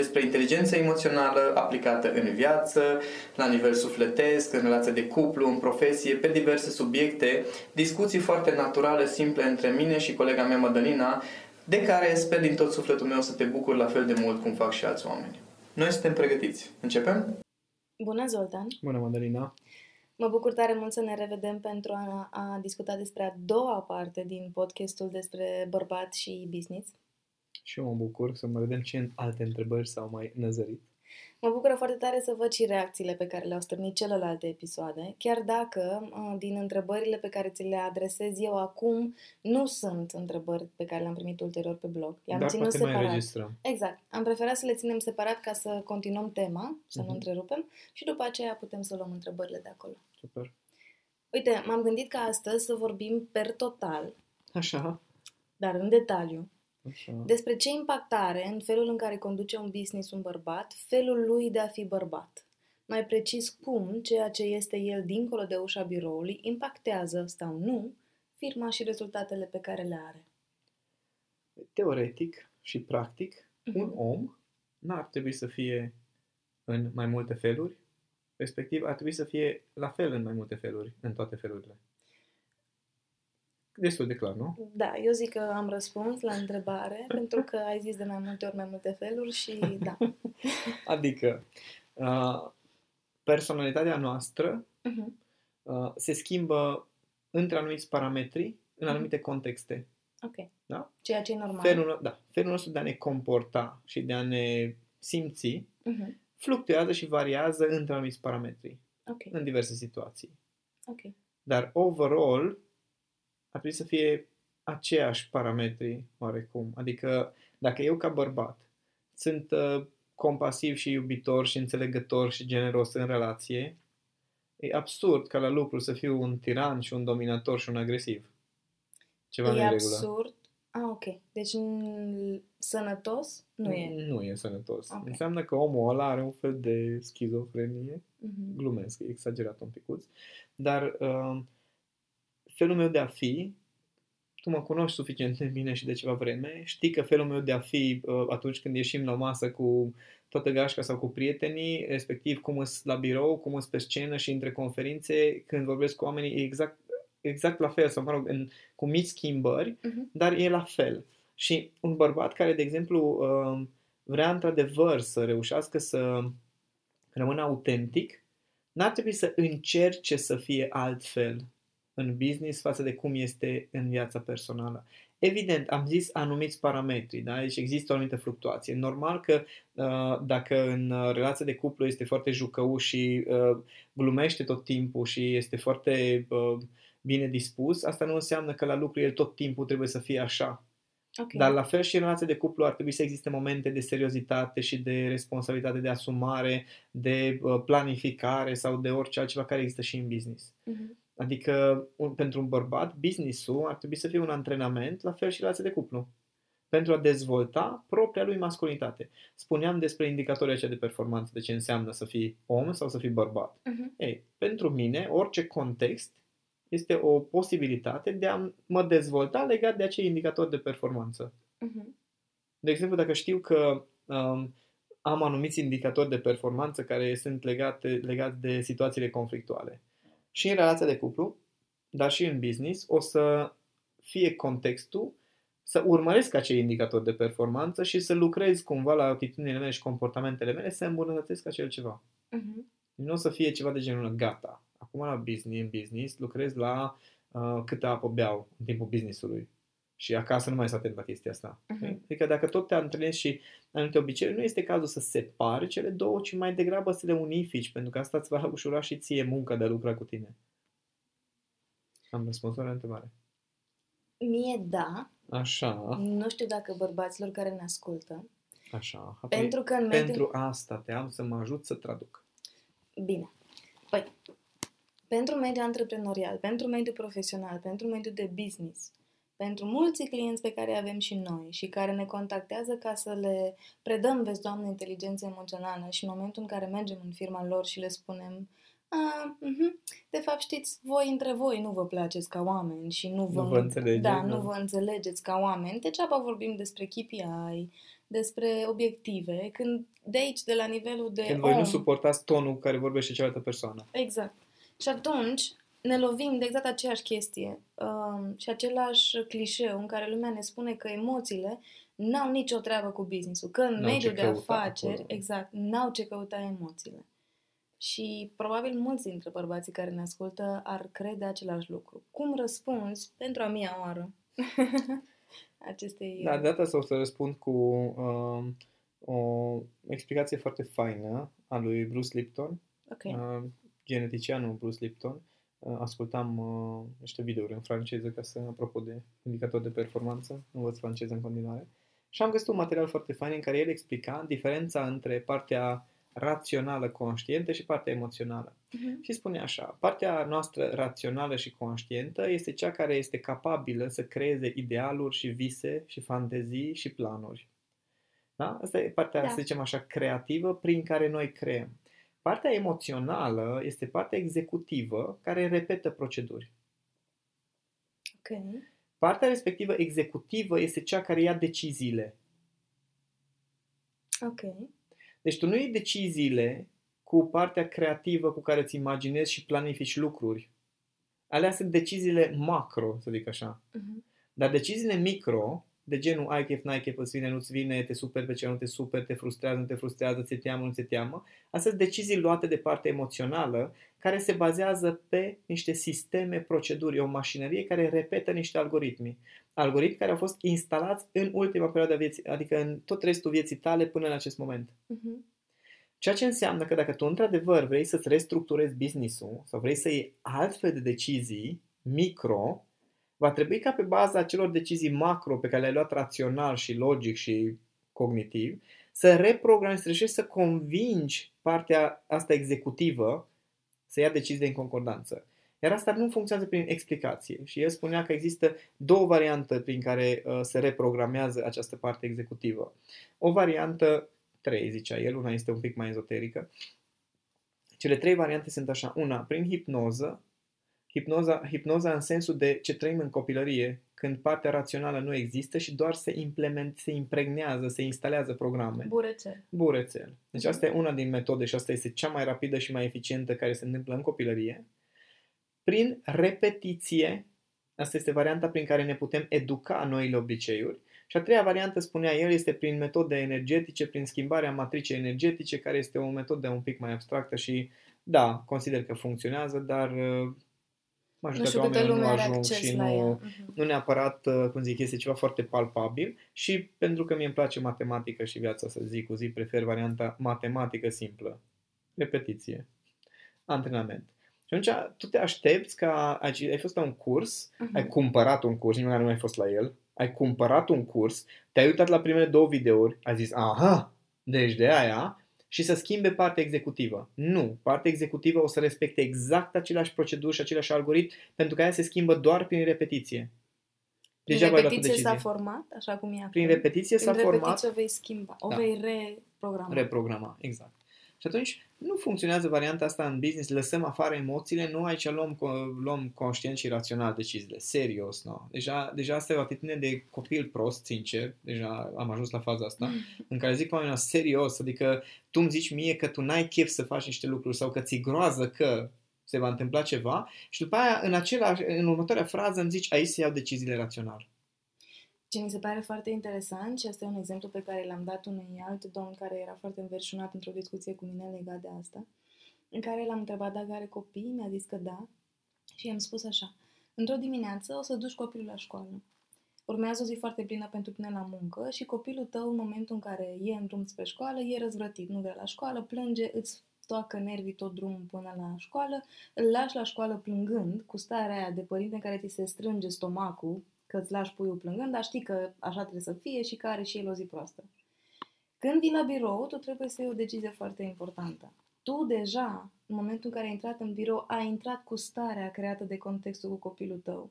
despre inteligența emoțională aplicată în viață, la nivel sufletesc, în relație de cuplu, în profesie, pe diverse subiecte, discuții foarte naturale, simple între mine și colega mea Madalina, de care sper din tot sufletul meu să te bucur la fel de mult cum fac și alți oameni. Noi suntem pregătiți. Începem? Bună, Zoltan! Bună, Madalina! Mă bucur tare mult să ne revedem pentru a, a discuta despre a doua parte din podcastul despre bărbat și business. Și eu mă bucur să mă vedem ce în alte întrebări s-au mai năzărit. Mă bucură foarte tare să văd și reacțiile pe care le-au stârnit celelalte episoade, chiar dacă din întrebările pe care ți le adresez eu acum nu sunt întrebări pe care le-am primit ulterior pe blog. Le-am Dar ținut separat. Mai înregistrăm. Exact. Am preferat să le ținem separat ca să continuăm tema, să uh-huh. nu mhm. întrerupem și după aceea putem să luăm întrebările de acolo. Super. Uite, m-am gândit ca astăzi să vorbim per total. Așa. Dar în detaliu Așa. Despre ce impact are în felul în care conduce un business un bărbat, felul lui de a fi bărbat. Mai precis cum ceea ce este el dincolo de ușa biroului impactează sau nu firma și rezultatele pe care le are. Teoretic și practic, uh-huh. un om n-ar trebui să fie în mai multe feluri, respectiv ar trebui să fie la fel în mai multe feluri, în toate felurile destul de clar, nu? Da, eu zic că am răspuns la întrebare, pentru că ai zis de mai multe ori mai multe feluri și da. adică, uh, personalitatea noastră uh-huh. uh, se schimbă între anumiți parametri, în mhm. anumite uh-huh. contexte. Ok. Da? Ceea ce e normal. Felul, da, felul nostru de a ne comporta și de a ne simți uh-huh. fluctuează și variază între anumiți parametri. Okay. În diverse situații. Ok. Dar overall, ar trebui să fie aceiași parametri oarecum. Adică dacă eu ca bărbat sunt uh, compasiv și iubitor și înțelegător și generos în relație, e absurd ca la lucru să fiu un tiran și un dominator și un agresiv. Ceva e absurd? Ah, ok. Deci sănătos nu e? Nu e sănătos. Okay. Înseamnă că omul ăla are un fel de schizofrenie. Uh-huh. Glumesc, e exagerat un picuț. Dar uh, felul meu de a fi, tu mă cunoști suficient de bine și de ceva vreme, știi că felul meu de a fi uh, atunci când ieșim la masă cu toată gașca sau cu prietenii, respectiv cum sunt la birou, cum sunt pe scenă și între conferințe, când vorbesc cu oamenii, e exact, exact la fel, sau mă rog, în, cu mici schimbări, uh-huh. dar e la fel. Și un bărbat care, de exemplu, uh, vrea într-adevăr să reușească să rămână autentic, n-ar trebui să încerce să fie altfel în business față de cum este în viața personală. Evident, am zis anumiți parametri, da? deci există o anumită fluctuație. Normal că uh, dacă în uh, relația de cuplu este foarte jucău și uh, glumește tot timpul și este foarte uh, bine dispus, asta nu înseamnă că la lucru el tot timpul trebuie să fie așa. Okay. Dar la fel și în relația de cuplu ar trebui să existe momente de seriozitate și de responsabilitate, de asumare, de uh, planificare sau de orice altceva care există și în business. Uh-huh. Adică un, pentru un bărbat, business-ul ar trebui să fie un antrenament, la fel și relația de cuplu, pentru a dezvolta propria lui masculinitate. Spuneam despre indicatorii aceia de performanță, de ce înseamnă să fii om sau să fii bărbat. Uh-huh. Ei, pentru mine, orice context este o posibilitate de a mă dezvolta legat de acei indicatori de performanță. Uh-huh. De exemplu, dacă știu că um, am anumiți indicatori de performanță care sunt legate, legați de situațiile conflictuale și în relația de cuplu, dar și în business, o să fie contextul să urmăresc acei indicatori de performanță și să lucrez cumva la atitudinile mele și comportamentele mele să îmbunătățesc acel ceva. Uh-huh. Nu o să fie ceva de genul gata, a acum la business, în business, lucrez la uh, câtă apă beau în timpul businessului. Și acasă nu mai sunt atent la chestia asta. Uh-huh. Adică dacă tot te antrenezi și anumite obiceiuri, nu este cazul să separi cele două, ci mai degrabă să le unifici, pentru că asta îți va ușura și ție munca de a lucra cu tine. Am răspuns la întrebare. Mie da. Așa. Nu știu dacă bărbaților care ne ascultă. Așa. Apoi, pentru că în mediul... Pentru asta te am să mă ajut să traduc. Bine. Păi, pentru mediul antreprenorial, pentru mediul profesional, pentru mediul de business, pentru mulți clienți pe care avem și noi și care ne contactează ca să le predăm, vezi, Doamne, inteligență emoțională și în momentul în care mergem în firma lor și le spunem a, uh-huh. De fapt, știți, voi între voi nu vă placeți ca oameni și nu vă, nu vă înțelegeți. Da, nu vă înțelegeți ca oameni. Degeaba vorbim despre KPI, despre obiective, când de aici, de la nivelul de Când om, voi nu suportați tonul care vorbește cealaltă persoană. Exact. Și atunci ne lovim de exact aceeași chestie um, și același clișeu în care lumea ne spune că emoțiile n-au nicio treabă cu business-ul, că în n-au mediul de afaceri, acolo. exact, n-au ce căuta emoțiile. Și probabil mulți dintre bărbații care ne ascultă ar crede același lucru. Cum răspunzi pentru a mia oară acestei... Da, de data asta o să răspund cu uh, o explicație foarte faină a lui Bruce Lipton, okay. uh, geneticianul Bruce Lipton. Uh, ascultam uh, niște videouri în franceză ca să, apropo de indicator de performanță, învăț franceză în continuare. Și am găsit un material foarte fain în care el explica diferența între partea rațională, conștientă și partea emoțională. Uh-huh. Și spune așa, partea noastră rațională și conștientă este cea care este capabilă să creeze idealuri și vise și fantezii și planuri. Da? Asta e partea, da. să zicem așa, creativă prin care noi creăm. Partea emoțională este partea executivă care repetă proceduri. Ok. Partea respectivă executivă este cea care ia deciziile. Ok. Deci tu nu iei deciziile cu partea creativă cu care îți imaginezi și planifici lucruri. Alea sunt deciziile macro, să zic așa. Uh-huh. Dar deciziile micro, de genul ai chef, n-ai chef, îți vine, nu-ți vine, te super pe ce nu te super, te frustrează, nu te frustrează, ți teamă, nu ți teamă, astea sunt decizii luate de partea emoțională care se bazează pe niște sisteme, proceduri, o mașinărie care repetă niște algoritmi. Algoritmi care au fost instalați în ultima perioadă a vieții, adică în tot restul vieții tale până în acest moment. Uh-huh. Ceea ce înseamnă că dacă tu într-adevăr vrei să-ți restructurezi business-ul sau vrei să iei altfel de decizii micro, va trebui ca pe baza acelor decizii macro pe care le-ai luat rațional și logic și cognitiv, să reprogramezi, să reușești să convingi partea asta executivă să ia decizii în concordanță. Iar asta nu funcționează prin explicație. Și el spunea că există două variante prin care uh, se reprogramează această parte executivă. O variantă, trei zicea el, una este un pic mai ezoterică. Cele trei variante sunt așa. Una, prin hipnoză, hipnoza, hipnoza în sensul de ce trăim în copilărie, când partea rațională nu există și doar se, implement, se impregnează, se instalează programe. Burețel. Burețel. Deci asta e una din metode și asta este cea mai rapidă și mai eficientă care se întâmplă în copilărie. Prin repetiție, asta este varianta prin care ne putem educa noile obiceiuri. Și a treia variantă, spunea el, este prin metode energetice, prin schimbarea matricei energetice, care este o metodă un pic mai abstractă și, da, consider că funcționează, dar majoritatea oamenilor nu ajung și nu, uh-huh. nu neapărat, uh, cum zic, este ceva foarte palpabil și pentru că mie îmi place matematică și viața să zic cu zi, prefer varianta matematică simplă. Repetiție. Antrenament. Și atunci tu te aștepți ca ai fost la un curs, uh-huh. ai cumpărat un curs, nimeni nu ai fost la el, ai cumpărat un curs, te-ai uitat la primele două videouri, ai zis, aha, deci de aia, și să schimbe partea executivă. Nu. Partea executivă o să respecte exact aceleași proceduri și aceleași algoritmi, pentru că aia se schimbă doar prin repetiție. Prin Deja repetiție s-a format, așa cum e acum. Prin repetiție prin s-a repetiție format. o vei schimba, o da. vei reprograma. Reprograma, exact. Și atunci nu funcționează varianta asta în business, lăsăm afară emoțiile, nu aici luăm, luăm conștient și rațional deciziile. Serios, nu. Deja, deja asta e o atitudine de copil prost, sincer, deja am ajuns la faza asta, în care zic oamenilor, serios, adică tu îmi zici mie că tu n-ai chef să faci niște lucruri sau că ți groază că se va întâmpla ceva și după aia în, același, în următoarea frază îmi zici aici se iau deciziile rațional. Ce mi se pare foarte interesant și asta e un exemplu pe care l-am dat unui alt domn care era foarte înverșunat într-o discuție cu mine legat de asta, în care l-am întrebat dacă are copii, mi-a zis că da și i-am spus așa. Într-o dimineață o să duci copilul la școală. Urmează o zi foarte plină pentru tine la muncă și copilul tău, în momentul în care e în drum spre școală, e răzvrătit, nu vrea la școală, plânge, îți toacă nervii tot drumul până la școală, îl lași la școală plângând, cu starea aia de părinte în care ți se strânge stomacul, că îți lași puiul plângând, dar știi că așa trebuie să fie și că are și el o zi proastă. Când vii la birou, tu trebuie să iei o decizie foarte importantă. Tu deja, în momentul în care ai intrat în birou, ai intrat cu starea creată de contextul cu copilul tău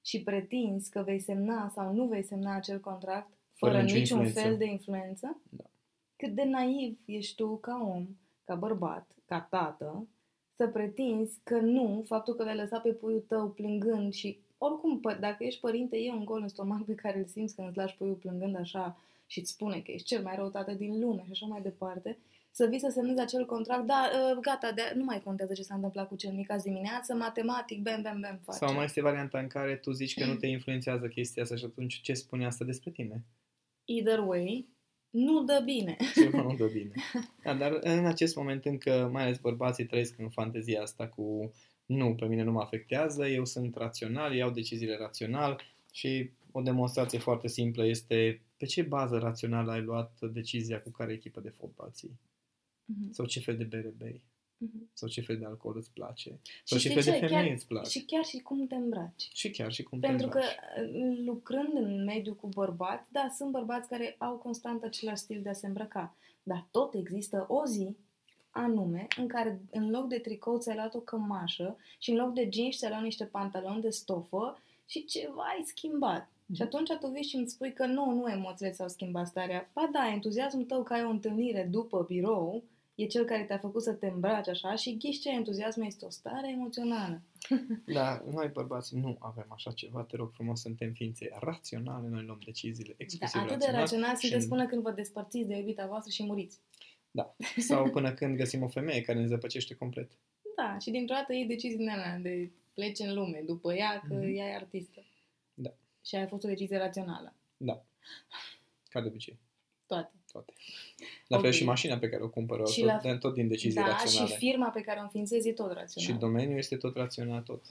și pretinzi că vei semna sau nu vei semna acel contract fără, fără niciun influență. fel de influență? Da. Cât de naiv ești tu ca om, ca bărbat, ca tată, să pretinzi că nu, faptul că l-ai lăsat pe puiul tău plângând și oricum, dacă ești părinte, e un gol în stomac pe care îl simți când îți lași puiul plângând așa și îți spune că ești cel mai rău tată din lume și așa mai departe, să vii să semnezi acel contract, da, ă, gata, de, nu mai contează ce s-a întâmplat cu cel mic azi dimineață, matematic, bam, bam, bam, face. Sau mai este varianta în care tu zici că nu te influențează chestia asta și atunci ce spune asta despre tine? Either way, nu dă bine. Ceva nu dă bine. Da, dar în acest moment încă, mai ales bărbații trăiesc în fantezia asta cu nu, pe mine nu mă afectează, eu sunt rațional, iau deciziile rațional și o demonstrație foarte simplă este pe ce bază rațională ai luat decizia cu care echipă de fotbal ții? Uh-huh. Sau ce fel de bere bei? Uh-huh. Sau ce fel de alcool îți place? Sau și ce fel ce? de femeie chiar, îți place? Și chiar și cum te îmbraci. Și chiar și cum Pentru te îmbraci. că uh, lucrând în mediul cu bărbați, da, sunt bărbați care au constant același stil de a se îmbrăca. Dar tot există o zi anume în care în loc de tricou ți-ai luat o cămașă și în loc de jeans ți-ai luat niște pantaloni de stofă și ceva ai schimbat. Mm-hmm. Și atunci tu vii și îmi spui că nu, nu emoțiile ți-au schimbat starea. Ba da, entuziasmul tău că ai o întâlnire după birou e cel care te-a făcut să te îmbraci așa și ghiși ce entuziasm este o stare emoțională. Da, noi bărbați nu avem așa ceva, te rog frumos, suntem ființe raționale, noi luăm deciziile exclusiv da, atât de rațional sunteți până când vă despărțiți de iubita voastră și muriți. Da, sau până când găsim o femeie care ne zăpăcește complet. Da, și dintr-o dată iei decizii din alea de pleci în lume după ea că mm-hmm. ea e artistă. Da. Și a fost o decizie rațională. Da. Ca de obicei. Toate. Toate. La okay. fel și mașina pe care o cumpără, și tot, la... tot din decizii da, raționale. și firma pe care o înființezi e tot rațional. Și domeniul este tot rațional, tot.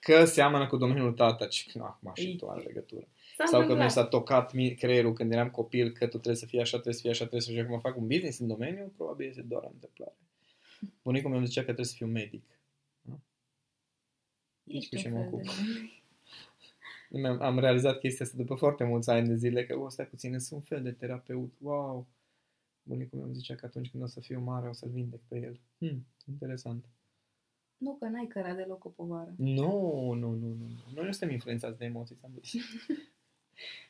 Că seamănă cu domeniul tata, și nu, acum și tu are legătură. S-a Sau că mi s-a tocat creierul când eram copil că tu trebuie să fii așa, trebuie să fii așa, trebuie să fii așa. Acum fac un business în domeniu, probabil este doar o întâmplare. Bunicul meu îmi zicea că trebuie să fiu medic. Nici cu ce mă ocup. Am realizat chestia asta după foarte mulți ani de zile, că o, stai puțin, sunt un fel de terapeut. Wow! Bunicul meu îmi zicea că atunci când o să fiu mare o să-l vindec pe el. Hmm, interesant. Nu, că n-ai cărat deloc o povară. Nu, nu, nu, nu. Noi nu suntem influențați de emoții, ți-am zis.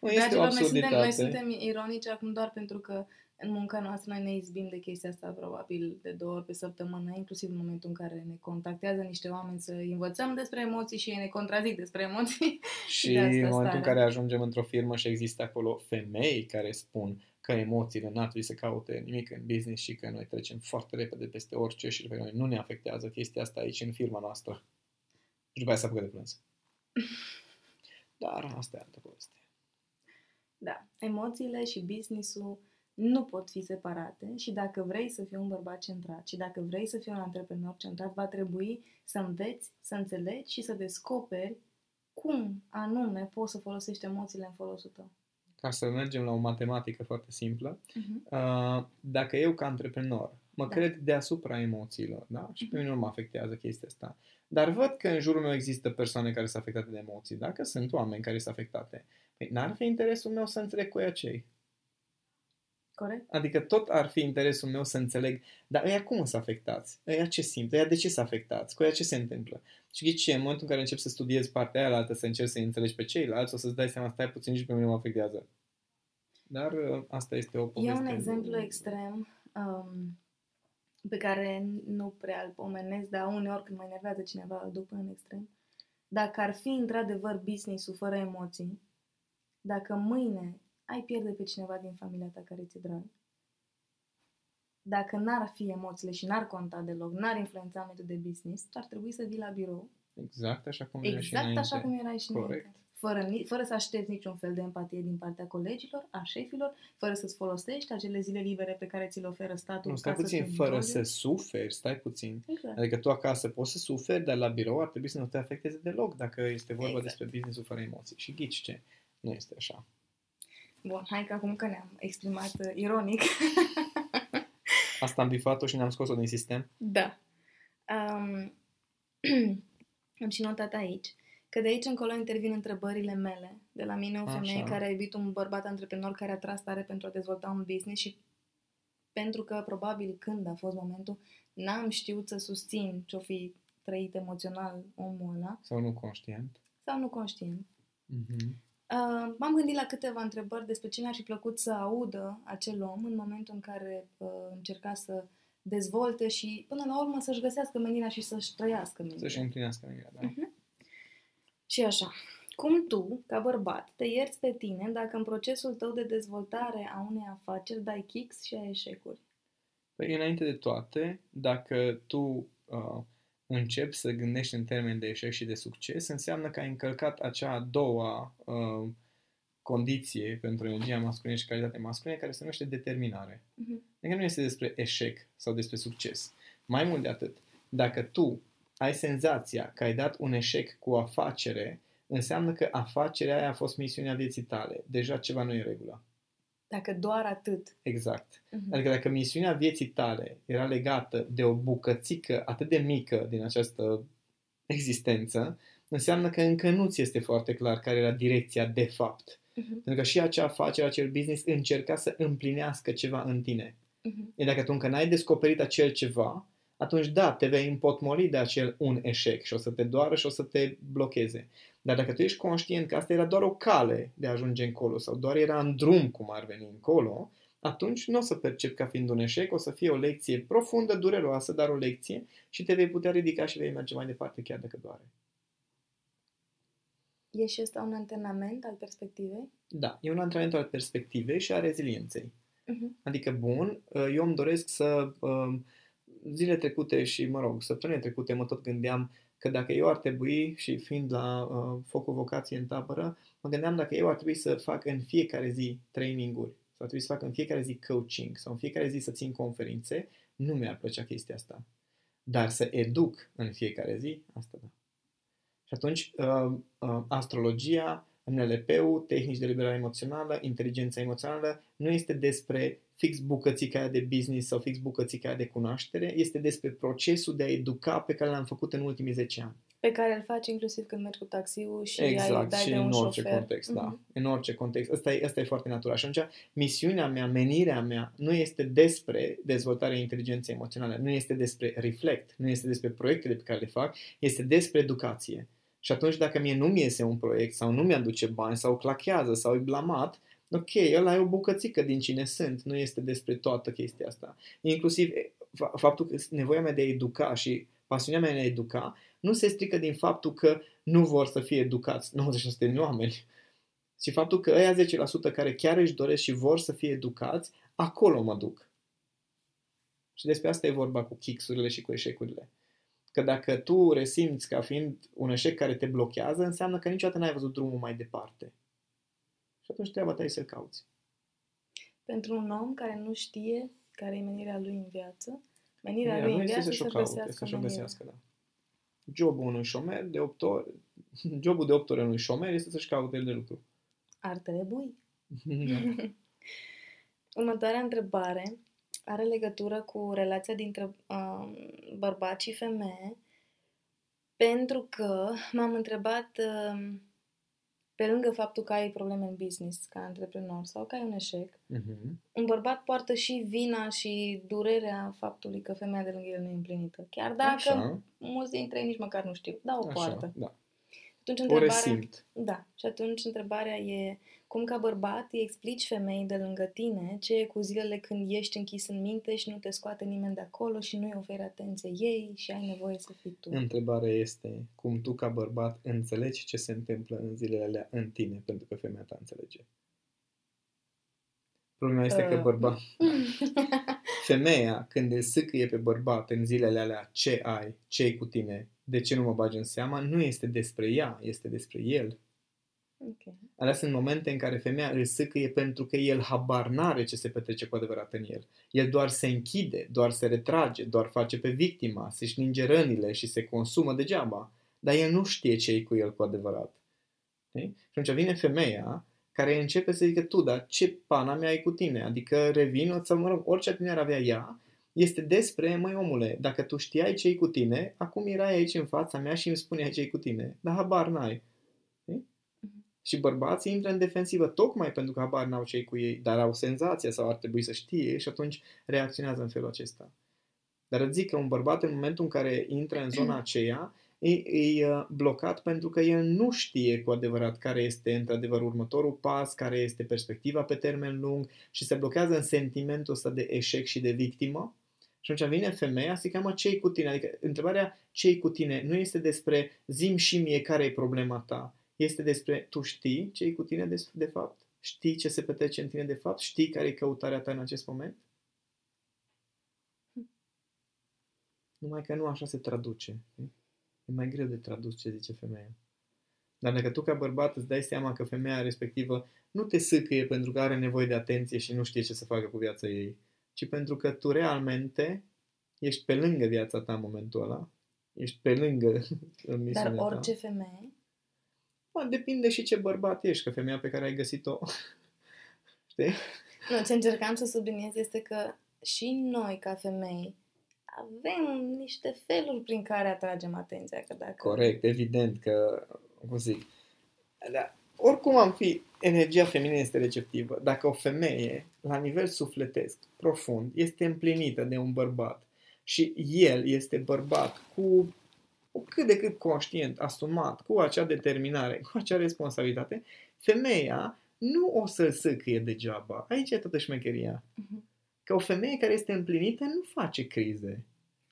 nu este o absurditate. Noi suntem, noi suntem ironici acum doar pentru că în munca noastră noi ne izbim de chestia asta probabil de două ori pe săptămână, inclusiv în momentul în care ne contactează niște oameni să învățăm despre emoții și ei ne contrazic despre emoții. Și în momentul stare. în care ajungem într-o firmă și există acolo femei care spun că emoțiile n-ar trebui să caute nimic în business și că noi trecem foarte repede peste orice și pe noi nu ne afectează chestia asta aici în firma noastră. Și după aia se apucă de plâns. Dar asta e altă poveste. Da, emoțiile și businessul nu pot fi separate și dacă vrei să fii un bărbat centrat și dacă vrei să fii un antreprenor centrat, va trebui să înveți, să înțelegi și să descoperi cum anume poți să folosești emoțiile în folosul tău. Ca să mergem la o matematică foarte simplă, uh-huh. dacă eu ca antreprenor mă da. cred deasupra emoțiilor, da? Și pe mine nu mă afectează chestia asta. Dar văd că în jurul meu există persoane care sunt afectate de emoții. Dacă sunt oameni care sunt afectate, păi n-ar fi interesul meu să înțeleg cu ei cei. Corect. Adică tot ar fi interesul meu să înțeleg, dar ăia cum sunt afectați? Ăia ce simt? Ăia de ce sunt afectați? Cu ăia ce se întâmplă? Și ghici ce? În momentul în care începi să studiezi partea aia altă, să încerci să înțelegi pe ceilalți, o să-ți dai seama, stai puțin și pe mine mă afectează. Dar uh, asta este o poveste. E un exemplu de... extrem um, pe care nu prea îl pomenesc, dar uneori când mă enervează cineva îl duc până în extrem. Dacă ar fi într-adevăr business-ul fără emoții, dacă mâine ai pierde pe cineva din familia ta care ți-e drag. Dacă n-ar fi emoțiile și n-ar conta deloc, n-ar influența mediul de business, tu ar trebui să vii la birou. Exact așa cum exact era și așa cum era și Corect. înainte. fără, fără să aștepți niciun fel de empatie din partea colegilor, a șefilor, fără să-ți folosești acele zile libere pe care ți le oferă statul. Nu, stai puțin, să fără să suferi, stai puțin. Exact. Adică tu acasă poți să suferi, dar la birou ar trebui să nu te afecteze deloc dacă este vorba exact. despre business-ul fără emoții. Și ghici ce? Nu este așa. Bun, hai că acum că ne-am exprimat uh, ironic. Asta am bifat-o și ne-am scos-o din sistem? Da. Um, am și notat aici că de aici încolo intervin întrebările mele. De la mine o femeie Așa. care a iubit un bărbat antreprenor care a tras tare pentru a dezvolta un business și pentru că probabil când a fost momentul, n-am știut să susțin ce-o fi trăit emoțional omul ăla. Sau nu conștient. Sau nu conștient. Mm-hmm. Uh, m-am gândit la câteva întrebări despre ce mi-ar fi plăcut să audă acel om în momentul în care uh, încerca să dezvolte și până la urmă să-și găsească menirea și să-și trăiască menirea. Să-și împlinească menirea, da. Uh-huh. Și așa, cum tu, ca bărbat, te ierți pe tine dacă în procesul tău de dezvoltare a unei afaceri dai kicks și ai eșecuri? Păi, înainte de toate, dacă tu uh, începi să gândești în termeni de eșec și de succes, înseamnă că ai încălcat acea a doua uh, condiție pentru energia masculină și calitatea masculină care se numește determinare. Uh-huh. Adică nu este despre eșec sau despre succes. Mai mult de atât, dacă tu ai senzația că ai dat un eșec cu o afacere, înseamnă că afacerea aia a fost misiunea vieții tale. Deja ceva nu e regulă. Dacă doar atât. Exact. Uh-huh. Adică dacă misiunea vieții tale era legată de o bucățică atât de mică din această existență, înseamnă că încă nu ți este foarte clar care era direcția de fapt. Uh-huh. Pentru că și acea afacere, acel business încerca să împlinească ceva în tine. Uh-huh. E dacă tu încă n-ai descoperit acel ceva, atunci da, te vei împotmoli de acel un eșec și o să te doară și o să te blocheze. Dar dacă tu ești conștient că asta era doar o cale de a ajunge încolo sau doar era în drum cum ar veni încolo, atunci nu o să percepi ca fiind un eșec, o să fie o lecție profundă, dureroasă, dar o lecție și te vei putea ridica și vei merge mai departe chiar dacă doare. E și ăsta un antrenament al perspectivei? Da, e un antrenament al perspectivei și a rezilienței. Uh-huh. Adică, bun, eu îmi doresc să uh, zile trecute și, mă rog, săptămâni trecute mă tot gândeam că dacă eu ar trebui, și fiind la uh, focul vocație în tabără, mă gândeam dacă eu ar trebui să fac în fiecare zi traininguri, sau ar trebui să fac în fiecare zi coaching, sau în fiecare zi să țin conferințe, nu mi-ar plăcea chestia asta. Dar să educ în fiecare zi, asta da. Și atunci, uh, uh, astrologia, NLP-ul, tehnici de liberare emoțională, inteligența emoțională, nu este despre fix bucățica aia de business sau fix bucățica aia de cunoaștere, este despre procesul de a educa pe care l-am făcut în ultimii 10 ani. Pe care îl faci inclusiv când mergi cu taxiul și exact, ai dai și de un în orice șofer. context, da. Mm-hmm. În orice context. Asta e, asta e foarte natural. Și atunci, misiunea mea, menirea mea, nu este despre dezvoltarea inteligenței emoționale, nu este despre reflect, nu este despre proiectele pe care le fac, este despre educație. Și atunci, dacă mie nu mi iese un proiect sau nu mi-aduce bani sau clachează sau e blamat, ok, ăla e o bucățică din cine sunt, nu este despre toată chestia asta. Inclusiv faptul că nevoia mea de a educa și pasiunea mea de a educa nu se strică din faptul că nu vor să fie educați 90% din oameni, ci faptul că ăia 10% care chiar își doresc și vor să fie educați, acolo mă duc. Și despre asta e vorba cu kicks și cu eșecurile. Că dacă tu resimți ca fiind un eșec care te blochează, înseamnă că niciodată n-ai văzut drumul mai departe. Și atunci treaba ta e să-l cauți. Pentru un om care nu știe care e menirea lui în viață, menirea Menirea lui în viață să-și găsească să găsească, da. Jobul unui șomer de 8 ori, jobul de 8 ori unui șomer este să-și caute el de lucru. Ar trebui. Da. Următoarea întrebare are legătură cu relația dintre uh, bărbat și femeie, pentru că m-am întrebat uh, pe lângă faptul că ai probleme în business ca antreprenor sau că ai un eșec, uh-huh. un bărbat poartă și vina și durerea faptului că femeia de lângă el nu e împlinită. Chiar dacă Așa. mulți dintre ei nici măcar nu știu, dar o Așa, poartă. Da. Atunci, întrebarea, o resimt. Da. Și atunci întrebarea e cum ca bărbat îi explici femeii de lângă tine ce e cu zilele când ești închis în minte și nu te scoate nimeni de acolo și nu-i oferi atenție ei și ai nevoie să fii tu. Întrebarea este cum tu ca bărbat înțelegi ce se întâmplă în zilele alea în tine pentru că femeia ta înțelege. Problema este uh. că bărbat... Femeia, când îl sâcâie pe bărbat în zilele alea ce ai, ce cu tine, de ce nu mă bagi în seama, nu este despre ea, este despre el. Okay. Alea sunt momente în care femeia îl sâcâie pentru că el habar n-are ce se petrece cu adevărat în el. El doar se închide, doar se retrage, doar face pe victima, se șlinge rănile și se consumă degeaba. Dar el nu știe ce e cu el cu adevărat. Okay? Și atunci vine femeia care începe să zică tu, dar ce pana mea ai cu tine? Adică revin, sau mă rog, orice atitudine ar avea ea, este despre, măi omule, dacă tu știai ce cu tine, acum erai aici în fața mea și îmi spuneai ce cu tine. Dar habar n-ai. Și bărbații intră în defensivă tocmai pentru că habar n-au cei cu ei, dar au senzația sau ar trebui să știe și atunci reacționează în felul acesta. Dar îți zic că un bărbat în momentul în care intră în zona aceea, e, e uh, blocat pentru că el nu știe cu adevărat care este într-adevăr următorul pas, care este perspectiva pe termen lung și se blochează în sentimentul ăsta de eșec și de victimă. Și atunci vine femeia, se cheamă cei cu tine. Adică întrebarea cei cu tine nu este despre zim și mie care e problema ta, este despre tu știi ce e cu tine de, de fapt? Știi ce se petrece în tine de fapt? Știi care e căutarea ta în acest moment? Numai că nu așa se traduce. E mai greu de tradus ce zice femeia. Dar dacă tu ca bărbat îți dai seama că femeia respectivă nu te sâcăie pentru că are nevoie de atenție și nu știe ce să facă cu viața ei, ci pentru că tu realmente ești pe lângă viața ta în momentul ăla, ești pe lângă misiunea Dar orice ta. femeie Bă, depinde și ce bărbat ești, că femeia pe care ai găsit-o, știi? Nu, ce încercam să subliniez este că și noi, ca femei, avem niște feluri prin care atragem atenția. Că dacă... Corect, evident că, cum zic, da, oricum am fi, energia feminină este receptivă. Dacă o femeie, la nivel sufletesc, profund, este împlinită de un bărbat și el este bărbat cu cât de cât conștient, asumat, cu acea determinare, cu acea responsabilitate, femeia nu o să-l săcâie degeaba. Aici e toată șmecheria. Uh-huh. Că o femeie care este împlinită nu face crize.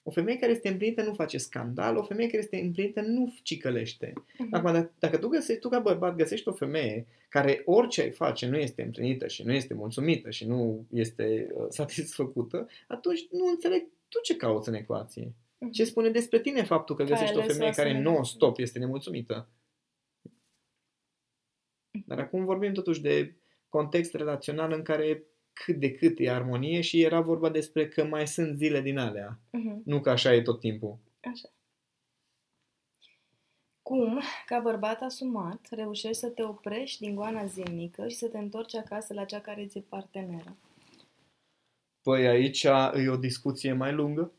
O femeie care este împlinită nu face scandal, o femeie care este împlinită nu cicălește. Uh-huh. Acum, dacă tu, găsești, tu ca bărbat găsești o femeie care orice face nu este împlinită și nu este mulțumită și nu este uh, satisfăcută, atunci nu înțeleg tu ce cauți în ecuație. Mhm. Ce spune despre tine faptul că găsești o femeie care non-stop este nemulțumită? Dar acum vorbim totuși de context relațional în care cât de cât e armonie și era vorba despre că mai sunt zile din alea. Uh-huh. Nu că așa e tot timpul. Așa. Cum, ca bărbat asumat, reușești să te oprești din goana zilnică și să te întorci acasă la cea care ți-e parteneră? Păi aici e o discuție mai lungă.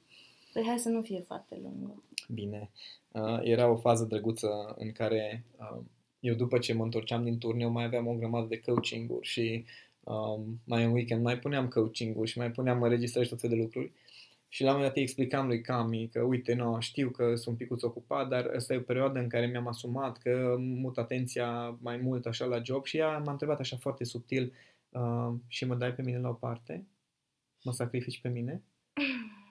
Păi hai să nu fie foarte lungă. Bine. Uh, era o fază drăguță în care uh, eu după ce mă întorceam din turneu mai aveam o grămadă de coaching-uri și um, mai în weekend mai puneam coaching-uri și mai puneam înregistrări și tot fel de lucruri. Și la un moment dat îi explicam lui Cami că, uite, no, știu că sunt picuț ocupat, dar asta e o perioadă în care mi-am asumat că mut atenția mai mult așa la job și ea m-a întrebat așa foarte subtil uh, și mă dai pe mine la o parte? Mă sacrifici pe mine?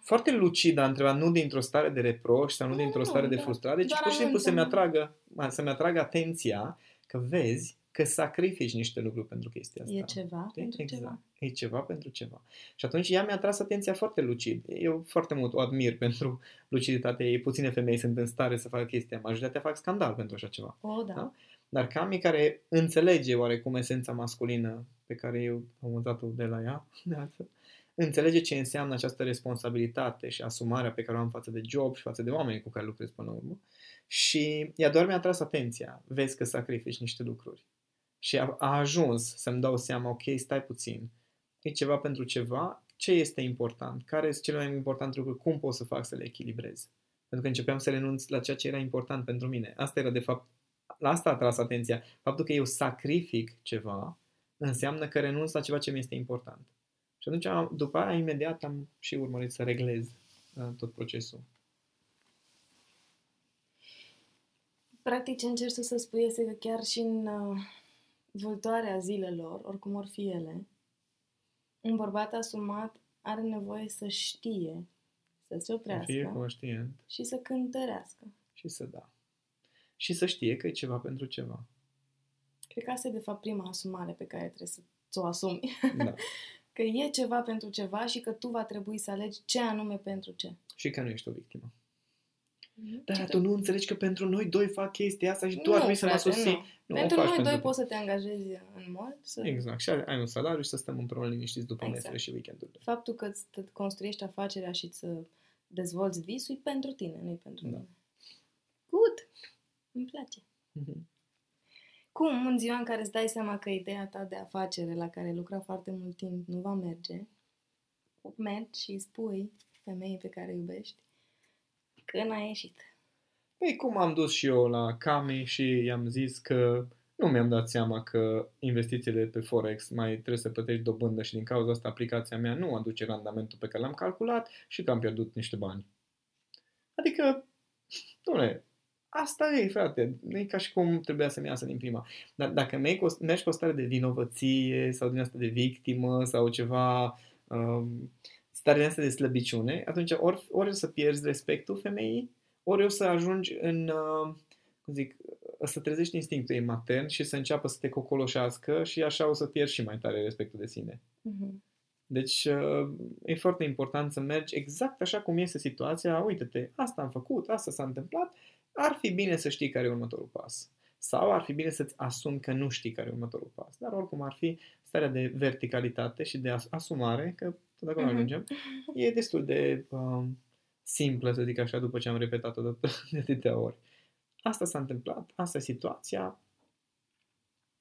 foarte lucid a întrebat, nu dintr-o stare de reproș sau nu, nu dintr-o stare de da. frustrare, ci pur și simplu să-mi atragă, să-mi atragă atenția că vezi că sacrifici niște lucruri pentru chestia asta. E ceva Știi? pentru exact. ceva. E ceva pentru ceva. Și atunci ea mi-a tras atenția foarte lucid. Eu foarte mult o admir pentru luciditatea ei. Puține femei sunt în stare să facă chestia. Majoritatea fac scandal pentru așa ceva. O, da. da? Dar Cami care înțelege oarecum esența masculină pe care eu am învățat-o de la ea, de altfel, înțelege ce înseamnă această responsabilitate și asumarea pe care o am față de job și față de oamenii cu care lucrez până la urmă. Și ea doar mi-a tras atenția. Vezi că sacrifici niște lucruri. Și a, a ajuns să-mi dau seama, ok, stai puțin. E ceva pentru ceva. Ce este important? Care sunt cele mai importante lucruri? Cum pot să fac să le echilibrez? Pentru că începeam să renunț la ceea ce era important pentru mine. Asta era, de fapt, la asta a tras atenția. Faptul că eu sacrific ceva înseamnă că renunț la ceva ce mi este important. Și atunci, după aia, imediat am și urmărit să reglez uh, tot procesul. Practic, ce încerci să spui este că chiar și în uh, vâltoarea zilelor, oricum or fi ele, un bărbat asumat are nevoie să știe, să se oprească fie conștient. și să cântărească. Și să da. Și să știe că e ceva pentru ceva. Cred că asta e, de fapt, prima asumare pe care trebuie să ți-o asumi. Da. că e ceva pentru ceva și că tu va trebui să alegi ce anume pentru ce. Și că nu ești o victimă. Mm-hmm. Dar tu nu înțelegi că pentru noi doi fac chestia asta și tu ar trebui să mă susții. Nu. Nu, pentru noi pentru doi tine. poți să te angajezi în mod. Să... Exact. Și ai un salariu și să stăm împreună liniștiți după exact. mesele și weekendurile. Faptul că îți construiești afacerea și să dezvolți visul e pentru tine, nu e pentru da. mine. Good! Îmi place. Mm-hmm. Cum, în ziua în care îți dai seama că ideea ta de afacere la care lucra foarte mult timp nu va merge, mergi și spui femeii pe care iubești când a ieșit. Păi cum am dus și eu la Cami și i-am zis că nu mi-am dat seama că investițiile pe Forex mai trebuie să plătești dobândă și din cauza asta aplicația mea nu aduce randamentul pe care l-am calculat și că am pierdut niște bani. Adică, domnule, Asta e, frate. Nu e ca și cum trebuia să-mi iasă din prima. Dar dacă mergi cu o stare de vinovăție sau din asta de victimă sau ceva, um, stare din asta de slăbiciune, atunci ori, ori o să pierzi respectul femeii, ori o să ajungi în, uh, cum zic, să trezești instinctul ei matern și să înceapă să te cocoloșească și așa o să pierzi și mai tare respectul de sine. Uh-huh. Deci uh, e foarte important să mergi exact așa cum este situația. Uite-te, asta am făcut, asta s-a întâmplat ar fi bine să știi care e următorul pas. Sau ar fi bine să-ți asumi că nu știi care e următorul pas. Dar oricum ar fi starea de verticalitate și de asumare, că tot acolo uh-huh. ajungem, e destul de um, simplă, să zic așa, după ce am repetat-o de, de atâtea ori. Asta s-a întâmplat, asta e situația.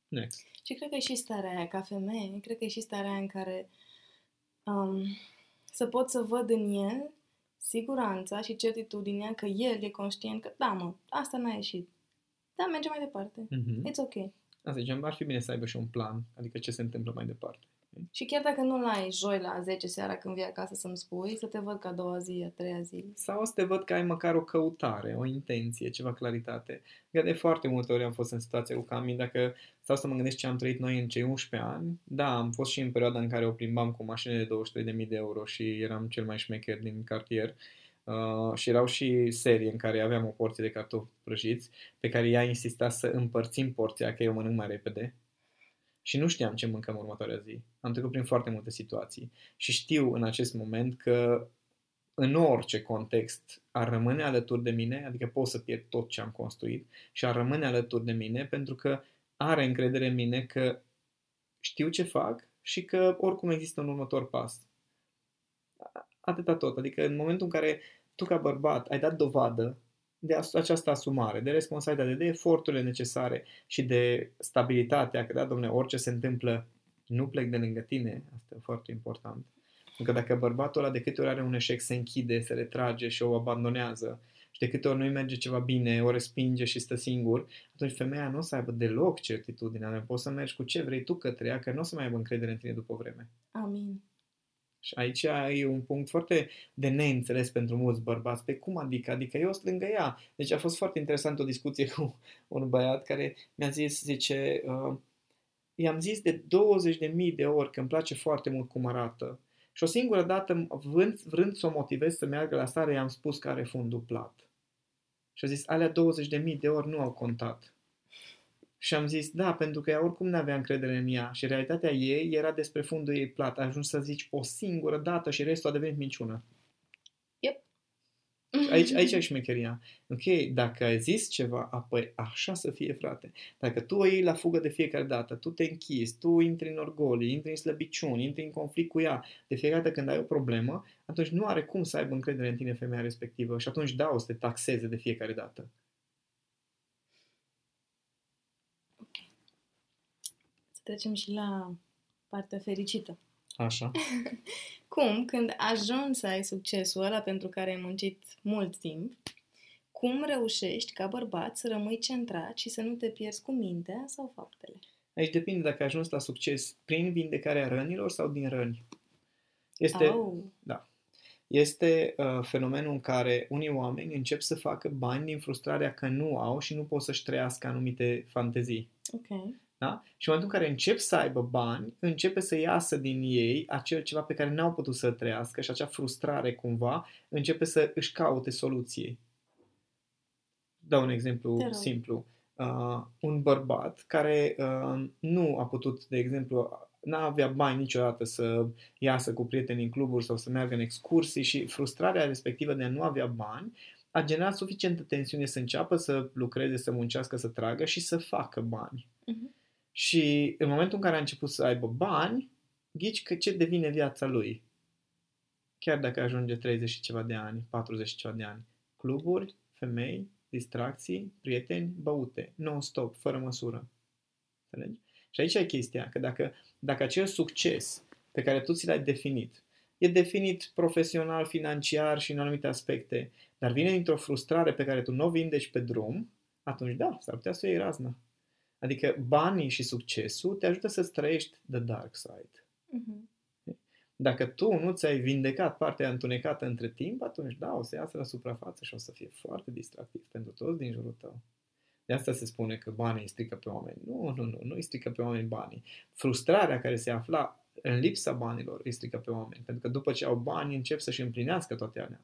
Next. Și cred că e și starea aia, ca femeie, cred că e și starea aia în care um, să pot să văd în el siguranța și certitudinea că el e conștient că, da, mă, asta n-a ieșit. Da, merge mai departe. Mm-hmm. It's ok. Asta zicem, ar fi bine să aibă și un plan, adică ce se întâmplă mai departe. Și chiar dacă nu-l ai joi la 10 seara când vii acasă să-mi spui, să te văd ca a doua zi, a treia zi. Sau să te văd că ai măcar o căutare, o intenție, ceva claritate. Că de foarte multe ori am fost în situația cu Cami, dacă stau să mă gândesc ce am trăit noi în cei 11 ani, da, am fost și în perioada în care o plimbam cu mașinile de 23.000 de euro și eram cel mai șmecher din cartier. Uh, și erau și serii în care aveam o porție de cartofi prăjiți, pe care ea insista să împărțim porția, că eu mănânc mai repede și nu știam ce mâncăm următoarea zi. Am trecut prin foarte multe situații și știu în acest moment că în orice context ar rămâne alături de mine, adică pot să pierd tot ce am construit și ar rămâne alături de mine pentru că are încredere în mine că știu ce fac și că oricum există un următor pas. Atâta tot. Adică în momentul în care tu ca bărbat ai dat dovadă de această asumare, de responsabilitate, de eforturile necesare și de stabilitatea, că da, domne, orice se întâmplă, nu plec de lângă tine, asta e foarte important. Pentru că dacă bărbatul ăla de câte ori are un eșec se închide, se retrage și o abandonează și de câte ori nu-i merge ceva bine, o respinge și stă singur, atunci femeia nu o să aibă deloc certitudinea. Poți să mergi cu ce vrei tu către ea, că nu o să mai aibă încredere în tine după vreme. Amin. Și aici e un punct foarte de neînțeles pentru mulți bărbați. Pe cum adică? Adică eu sunt lângă ea. Deci a fost foarte interesant o discuție cu un băiat care mi-a zis, zice, uh, i-am zis de 20.000 de ori că îmi place foarte mult cum arată. Și o singură dată, vrând, vrând să o motivez să meargă la stare, i-am spus că are fundul plat. Și a zis, alea 20.000 de ori nu au contat. Și am zis, da, pentru că ea oricum nu avea încredere în ea și realitatea ei era despre fundul ei plat. Ai ajuns să zici o singură dată și restul a devenit minciună. Yep. Aici, aici e șmecheria. Ok, dacă ai zis ceva, apoi așa să fie, frate. Dacă tu o iei la fugă de fiecare dată, tu te închizi, tu intri în orgolii, intri în slăbiciuni, intri în conflict cu ea, de fiecare dată când ai o problemă, atunci nu are cum să aibă încredere în tine femeia respectivă și atunci da, o să te taxeze de fiecare dată. Trecem și la partea fericită. Așa. cum, când ajungi să ai succesul ăla pentru care ai muncit mult timp, cum reușești ca bărbat să rămâi centrat și să nu te pierzi cu mintea sau faptele? Aici depinde dacă ai ajuns la succes prin vindecarea rănilor sau din răni. Este, oh. da, este uh, fenomenul în care unii oameni încep să facă bani din frustrarea că nu au și nu pot să-și trăiască anumite fantezii. Okay. Da? Și în momentul în care încep să aibă bani, începe să iasă din ei acel ceva pe care n-au putut să trăiască și acea frustrare cumva începe să își caute soluție. Dau un exemplu simplu. Uh, un bărbat care uh, nu a putut, de exemplu, n-a avea bani niciodată să iasă cu prieteni în cluburi sau să meargă în excursii și frustrarea respectivă de a nu avea bani a generat suficientă tensiune să înceapă să lucreze, să muncească, să tragă și să facă bani. Uh-huh. Și în momentul în care a început să aibă bani, ghici că ce devine viața lui. Chiar dacă ajunge 30 și ceva de ani, 40 și ceva de ani. Cluburi, femei, distracții, prieteni, băute, non-stop, fără măsură. Înțelegi? Și aici e chestia, că dacă, dacă acel succes pe care tu ți l-ai definit, e definit profesional, financiar și în anumite aspecte, dar vine dintr-o frustrare pe care tu nu o vindeci pe drum, atunci da, s-ar putea să iei razna. Adică banii și succesul te ajută să-ți trăiești the dark side. Uh-huh. Dacă tu nu ți-ai vindecat partea întunecată între timp, atunci da, o să iasă la suprafață și o să fie foarte distractiv pentru toți din jurul tău. De asta se spune că banii îi strică pe oameni. Nu, nu, nu, nu îi strică pe oameni banii. Frustrarea care se afla în lipsa banilor îi strică pe oameni. Pentru că după ce au bani, încep să-și împlinească toate alea.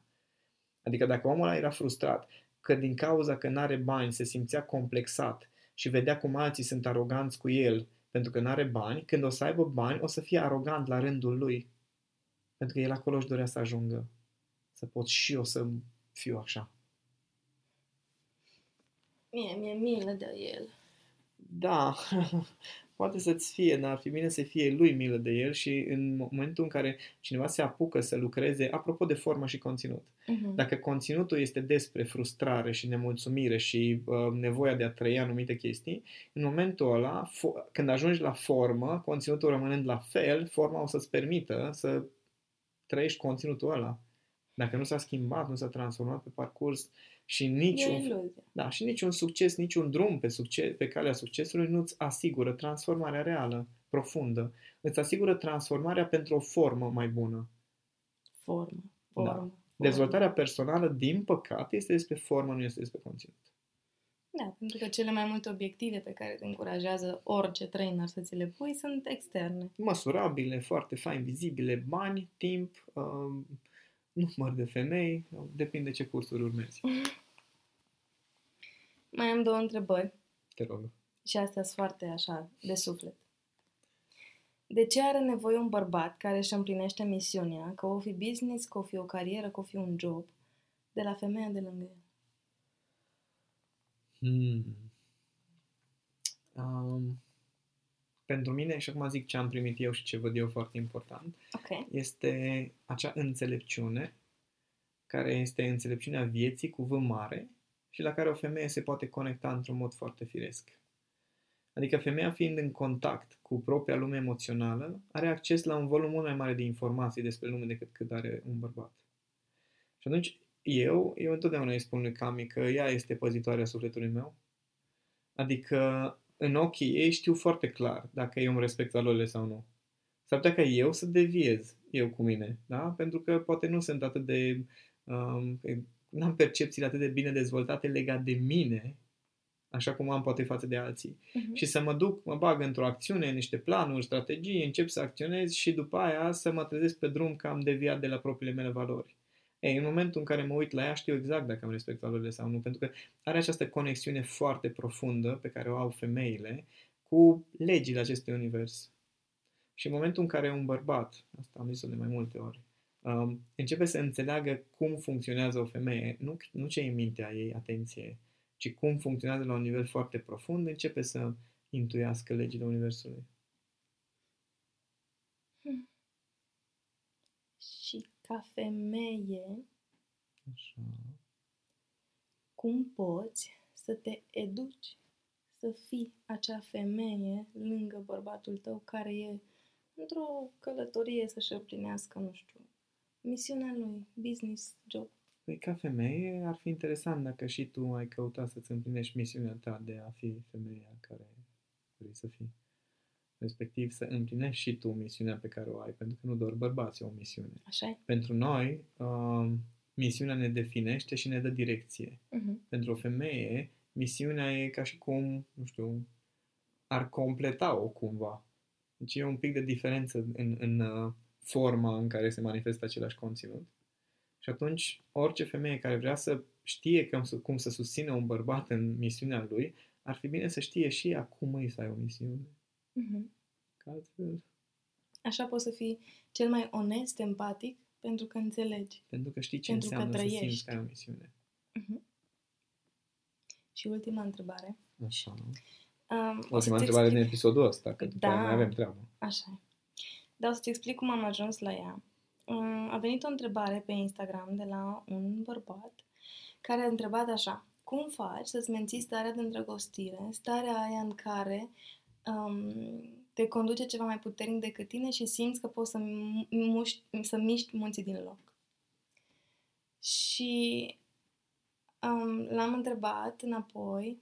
Adică dacă omul ăla era frustrat că din cauza că nu are bani se simțea complexat și vedea cum alții sunt aroganți cu el pentru că nu are bani, când o să aibă bani, o să fie arogant la rândul lui. Pentru că el acolo își dorea să ajungă. Să pot și eu să fiu așa. Mie, mi-e milă de el. Da, poate să-ți fie, dar ar fi bine să fie lui milă de el și în momentul în care cineva se apucă să lucreze, apropo de formă și conținut, uh-huh. dacă conținutul este despre frustrare și nemulțumire și uh, nevoia de a trăi anumite chestii, în momentul ăla, fo- când ajungi la formă, conținutul rămânând la fel, forma o să-ți permită să trăiești conținutul ăla. Dacă nu s-a schimbat, nu s-a transformat pe parcurs și niciun, da, și niciun succes, niciun drum pe, succes, pe calea succesului nu-ți asigură transformarea reală, profundă. Îți asigură transformarea pentru o formă mai bună. Formă. formă. Da. Dezvoltarea personală, din păcate, este despre formă, nu este despre conținut. Da, pentru că cele mai multe obiective pe care te încurajează orice trainer să ți le pui sunt externe. Măsurabile, foarte fain, vizibile, bani, timp, uh, număr de femei, depinde ce cursuri urmezi. Mai am două întrebări. Te rog. Și astea sunt foarte așa, de suflet. De ce are nevoie un bărbat care își împlinește misiunea, că o fi business, că o fi o carieră, că o fi un job, de la femeia de lângă el? Hmm. Um, pentru mine, și acum zic ce am primit eu și ce văd eu foarte important, okay. este acea înțelepciune care este înțelepciunea vieții cu V mare și la care o femeie se poate conecta într-un mod foarte firesc. Adică femeia fiind în contact cu propria lume emoțională, are acces la un volum mult mai mare de informații despre lume decât cât are un bărbat. Și atunci eu, eu întotdeauna îi spun lui Cami că ea este păzitoarea sufletului meu. Adică în ochii ei știu foarte clar dacă eu îmi respect valorile sau nu. S-ar putea ca eu să deviez eu cu mine, da? Pentru că poate nu sunt atât de... Um, n-am percepțiile atât de bine dezvoltate legat de mine, așa cum am poate față de alții. Uh-huh. Și să mă duc, mă bag într-o acțiune, niște planuri, strategii, încep să acționez și după aia să mă trezesc pe drum că am deviat de la propriile mele valori. Ei, în momentul în care mă uit la ea, știu exact dacă am respect valorile sau nu, pentru că are această conexiune foarte profundă pe care o au femeile cu legile acestui univers. Și în momentul în care un bărbat, asta am zis-o de mai multe ori, um, începe să înțeleagă cum funcționează o femeie, nu, nu ce e în mintea ei, atenție, ci cum funcționează la un nivel foarte profund, începe să intuiască legile Universului. Hmm. Și ca femeie, Așa. cum poți să te educi să fii acea femeie lângă bărbatul tău care e într-o călătorie să-și împlinească, nu știu, misiunea lui, business, job. Păi ca femeie ar fi interesant dacă și tu ai căutat să-ți împlinești misiunea ta de a fi femeia care vrei să fii respectiv să împlinești și tu misiunea pe care o ai, pentru că nu doar bărbații au o misiune. Așa Pentru noi, uh, misiunea ne definește și ne dă direcție. Uh-huh. Pentru o femeie, misiunea e ca și cum, nu știu, ar completa-o cumva. Deci e un pic de diferență în, în uh, forma în care se manifestă același conținut. Și atunci, orice femeie care vrea să știe cum să, cum să susțină un bărbat în misiunea lui, ar fi bine să știe și ea cum îi să ai o misiune. Uh-huh. altfel... Așa poți să fii cel mai onest, empatic, pentru că înțelegi. Pentru că știi ce pentru înseamnă să simți că ai o misiune. Uh-huh. Și ultima întrebare. Așa. Um, ultima întrebare explic... din episodul ăsta, că da, mai avem treabă. Așa Dar o să-ți explic cum am ajuns la ea. Um, a venit o întrebare pe Instagram de la un bărbat care a întrebat așa. Cum faci să-ți menții starea de îndrăgostire, starea aia în care um, te conduce ceva mai puternic decât tine și simți că poți să, muști, să miști munții din loc? Și um, l-am întrebat înapoi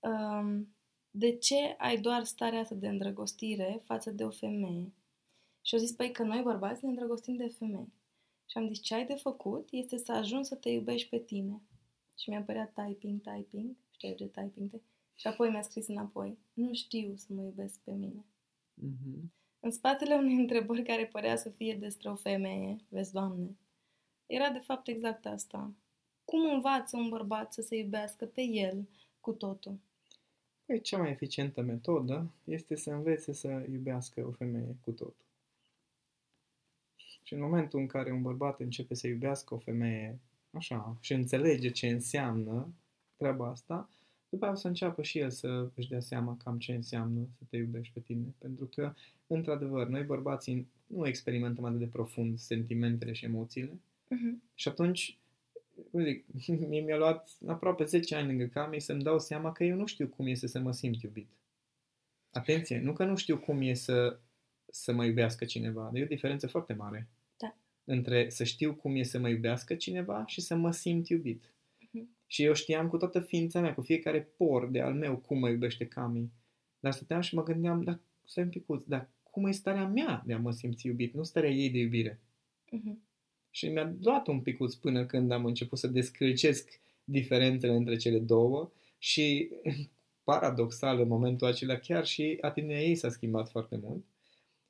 um, de ce ai doar starea asta de îndrăgostire față de o femeie? Și au zis, păi că noi bărbați ne îndrăgostim de femei. Și am zis, ce ai de făcut este să ajungi să te iubești pe tine. Și mi-a părea typing, typing, știi de typing de... Și apoi mi-a scris înapoi, nu știu să mă iubesc pe mine. Mm-hmm. În spatele unei întrebări care părea să fie despre o femeie, vezi, Doamne, era de fapt exact asta. Cum învață un bărbat să se iubească pe el cu totul? Păi, cea mai eficientă metodă este să învețe să iubească o femeie cu totul. Și în momentul în care un bărbat începe să iubească o femeie așa și înțelege ce înseamnă treaba asta, după aceea o să înceapă și el să își dea seama cam ce înseamnă să te iubești pe tine. Pentru că, într-adevăr, noi bărbații nu experimentăm atât de profund sentimentele și emoțiile uh-huh. și atunci zic, mie mi-a luat aproape 10 ani lângă Cami să-mi dau seama că eu nu știu cum este să mă simt iubit. Atenție, nu că nu știu cum e să, să mă iubească cineva, dar e o diferență foarte mare. Da. Între să știu cum e să mă iubească cineva și să mă simt iubit. Uh-huh. Și eu știam cu toată ființa mea, cu fiecare por de al meu, cum mă iubește Cami. Dar stăteam și mă gândeam, dar stai un picuț, dar cum e starea mea de a mă simți iubit, nu starea ei de iubire. Uh-huh. Și mi-a luat un picuț până când am început să descălcesc diferențele între cele două și paradoxal în momentul acela chiar și atitudinea ei s-a schimbat foarte mult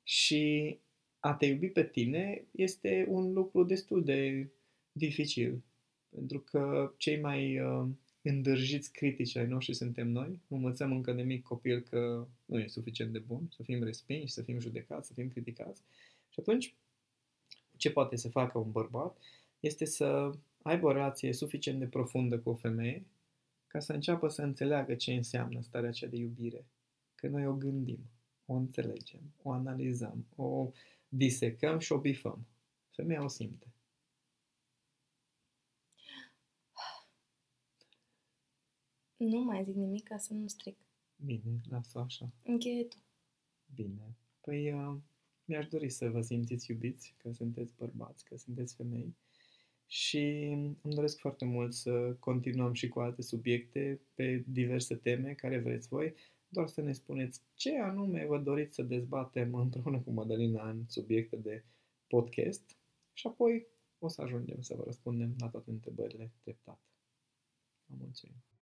și a te iubi pe tine este un lucru destul de dificil pentru că cei mai uh, îndârjiți critici ai noștri suntem noi. Învățăm încă de mic copil că nu e suficient de bun, să fim respinși, să fim judecați, să fim criticați. Și atunci ce poate să facă un bărbat este să aibă o relație suficient de profundă cu o femeie ca să înceapă să înțeleagă ce înseamnă starea aceea de iubire. Că noi o gândim, o înțelegem, o analizăm, o disecăm și o bifăm. Femeia o simte. Nu mai zic nimic ca să nu stric. Bine, lasă așa. Încheie tu. Bine. Păi uh, mi-aș dori să vă simțiți iubiți, că sunteți bărbați, că sunteți femei. Și îmi doresc foarte mult să continuăm și cu alte subiecte pe diverse teme care vreți voi, doar să ne spuneți ce anume vă doriți să dezbatem împreună cu Madalina în subiecte de podcast și apoi o să ajungem să vă răspundem la toate întrebările treptat. Vă mulțumim!